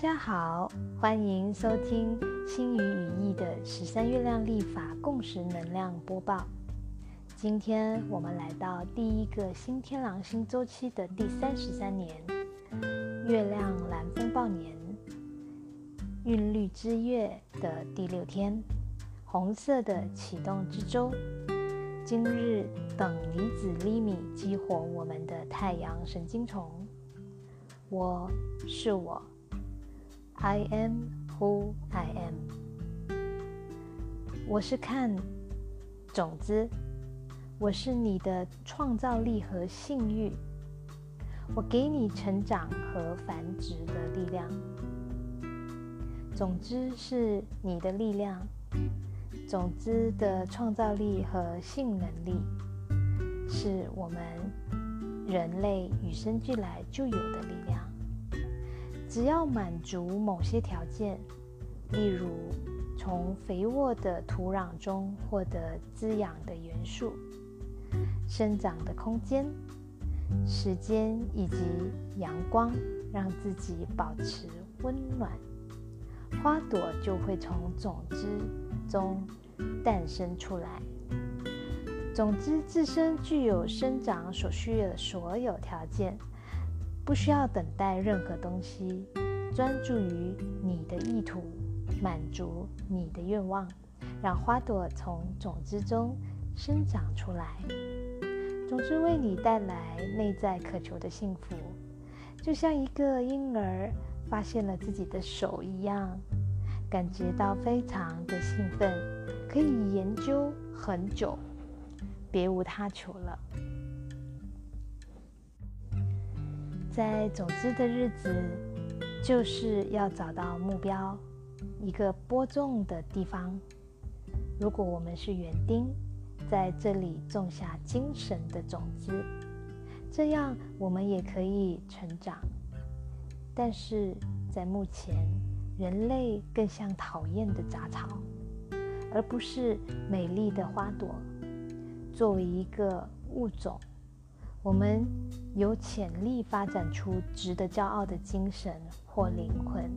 大家好，欢迎收听星语语义的十三月亮历法共识能量播报。今天我们来到第一个新天狼星周期的第三十三年，月亮蓝风暴年，韵律之月的第六天，红色的启动之周。今日等离子厘米激活我们的太阳神经虫。我是我。I am who I am。我是看种子，我是你的创造力和性欲。我给你成长和繁殖的力量。种子是你的力量，种子的创造力和性能力是我们人类与生俱来就有的力量。只要满足某些条件，例如从肥沃的土壤中获得滋养的元素、生长的空间、时间以及阳光，让自己保持温暖，花朵就会从种子中诞生出来。种子自身具有生长所需的所有条件。不需要等待任何东西，专注于你的意图，满足你的愿望，让花朵从种子中生长出来。种子为你带来内在渴求的幸福，就像一个婴儿发现了自己的手一样，感觉到非常的兴奋，可以研究很久，别无他求了。在种子的日子，就是要找到目标，一个播种的地方。如果我们是园丁，在这里种下精神的种子，这样我们也可以成长。但是在目前，人类更像讨厌的杂草，而不是美丽的花朵。作为一个物种。我们有潜力发展出值得骄傲的精神或灵魂。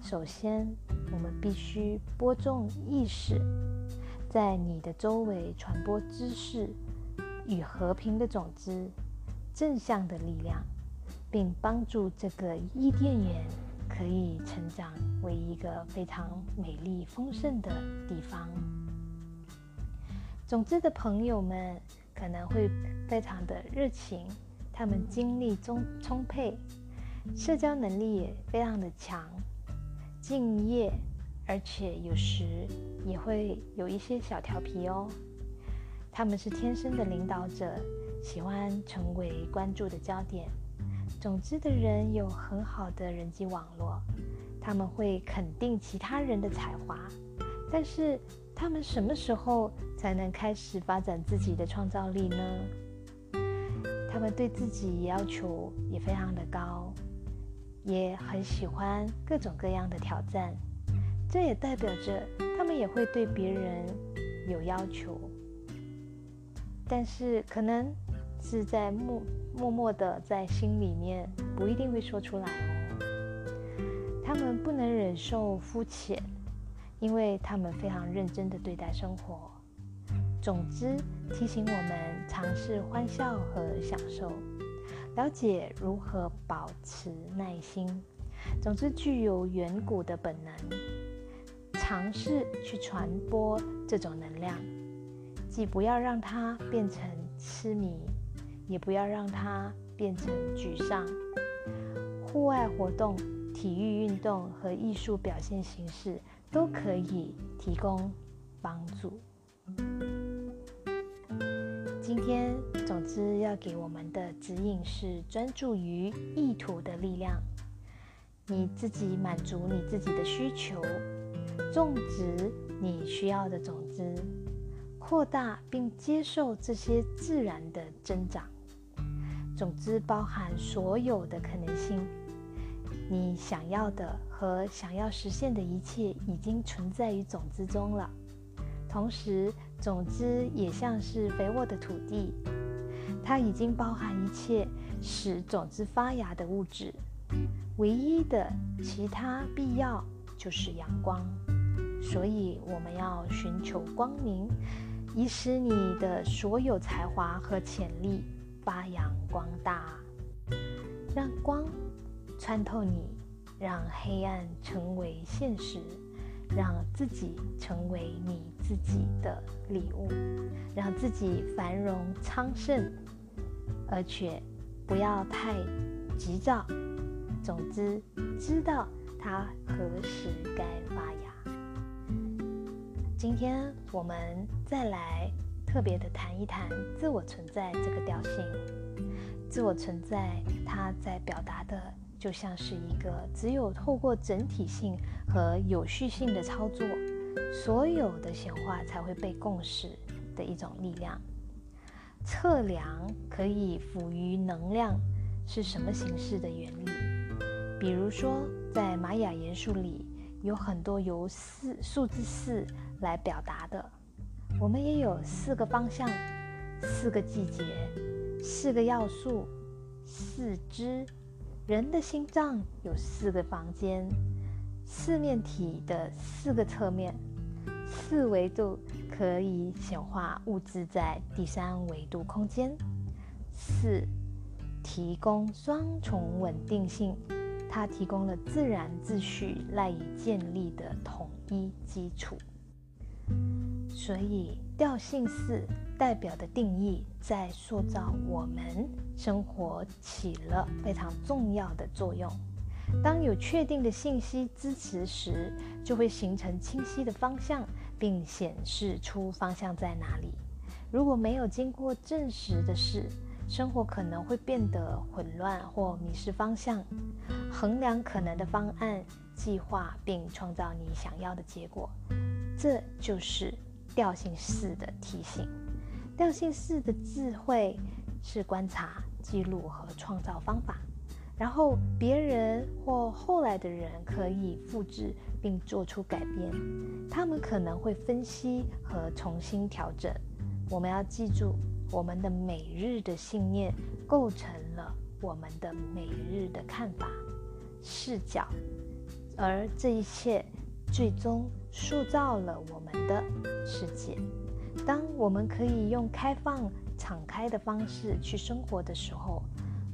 首先，我们必须播种意识，在你的周围传播知识与和平的种子，正向的力量，并帮助这个伊甸园可以成长为一个非常美丽丰盛的地方。种子的朋友们。可能会非常的热情，他们精力充充沛，社交能力也非常的强，敬业，而且有时也会有一些小调皮哦。他们是天生的领导者，喜欢成为关注的焦点。总之的人有很好的人际网络，他们会肯定其他人的才华，但是。他们什么时候才能开始发展自己的创造力呢？他们对自己要求也非常的高，也很喜欢各种各样的挑战。这也代表着他们也会对别人有要求，但是可能是在默默默的在心里面，不一定会说出来哦。他们不能忍受肤浅。因为他们非常认真地对待生活。总之，提醒我们尝试欢笑和享受，了解如何保持耐心。总之，具有远古的本能，尝试去传播这种能量，既不要让它变成痴迷，也不要让它变成沮丧。户外活动、体育运动和艺术表现形式。都可以提供帮助。今天，总之要给我们的指引是专注于意图的力量。你自己满足你自己的需求，种植你需要的种子，扩大并接受这些自然的增长。种子包含所有的可能性。你想要的和想要实现的一切已经存在于种子中了。同时，种子也像是肥沃的土地，它已经包含一切使种子发芽的物质。唯一的其他必要就是阳光，所以我们要寻求光明，以使你的所有才华和潜力发扬光大，让光穿透你，让黑暗成为现实，让自己成为你自己的礼物，让自己繁荣昌盛，而且不要太急躁。总之，知道它何时该发芽。今天我们再来特别的谈一谈自我存在这个调性。自我存在，它在表达的就像是一个只有透过整体性和有序性的操作，所有的显化才会被共识的一种力量。测量可以赋予能量是什么形式的原理？比如说，在玛雅元素里，有很多由四数字四来表达的。我们也有四个方向、四个季节、四个要素、四肢。人的心脏有四个房间，四面体的四个侧面，四维度可以显化物质在第三维度空间。四提供双重稳定性。它提供了自然秩序赖以建立的统一基础，所以调性四代表的定义在塑造我们生活起了非常重要的作用。当有确定的信息支持时，就会形成清晰的方向，并显示出方向在哪里。如果没有经过证实的事，生活可能会变得混乱或迷失方向。衡量可能的方案、计划，并创造你想要的结果，这就是调性四的提醒。调性四的智慧是观察、记录和创造方法，然后别人或后来的人可以复制并做出改变。他们可能会分析和重新调整。我们要记住。我们的每日的信念构成了我们的每日的看法、视角，而这一切最终塑造了我们的世界。当我们可以用开放、敞开的方式去生活的时候，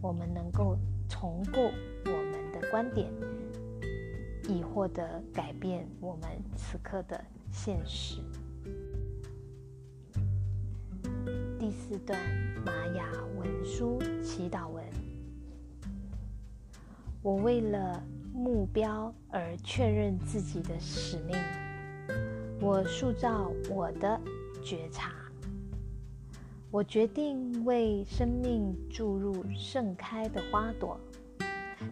我们能够重构我们的观点，以获得改变我们此刻的现实。第四段玛雅文书祈祷文。我为了目标而确认自己的使命。我塑造我的觉察。我决定为生命注入盛开的花朵。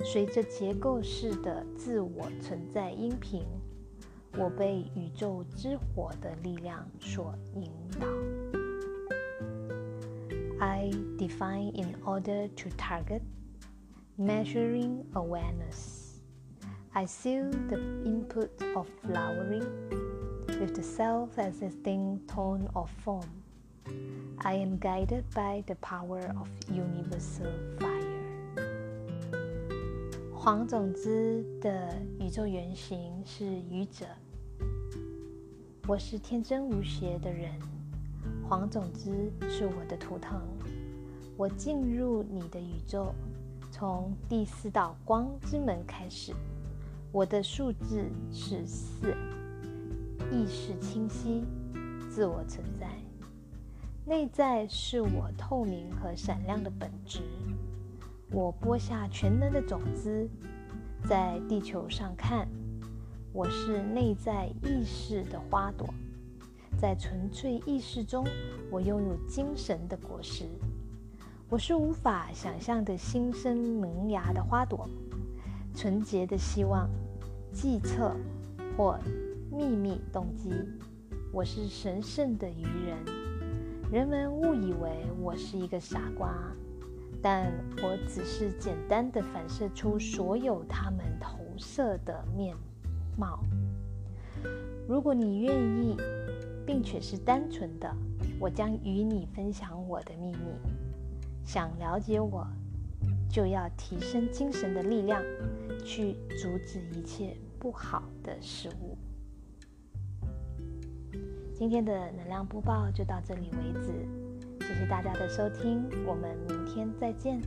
随着结构式的自我存在音频，我被宇宙之火的力量所引导。I define in order to target measuring awareness. I seal the input of flowering with the self existing tone of form. I am guided by the power of universal fire. 黄种子的宇宙原型是愚者。我是天真无邪的人。黄种子是我的图腾，我进入你的宇宙，从第四道光之门开始。 我的数字是四，意识清晰，自我存在，内在是我透明和闪亮的本质。我播下全能的种子，在地球上看，我是内在意识的花朵。在纯粹意识中，我拥有精神的果实。我是无法想象的新生萌芽的花朵，纯洁的希望、计策或秘密动机。我是神圣的愚人。人们误以为我是一个傻瓜，但我只是简单的反射出所有他们投射的面貌。如果你愿意。并且是单纯的，我将与你分享我的秘密。想了解我，就要提升精神的力量，去阻止一切不好的事物。今天的能量播报就到这里为止，谢谢大家的收听，我们明天再见。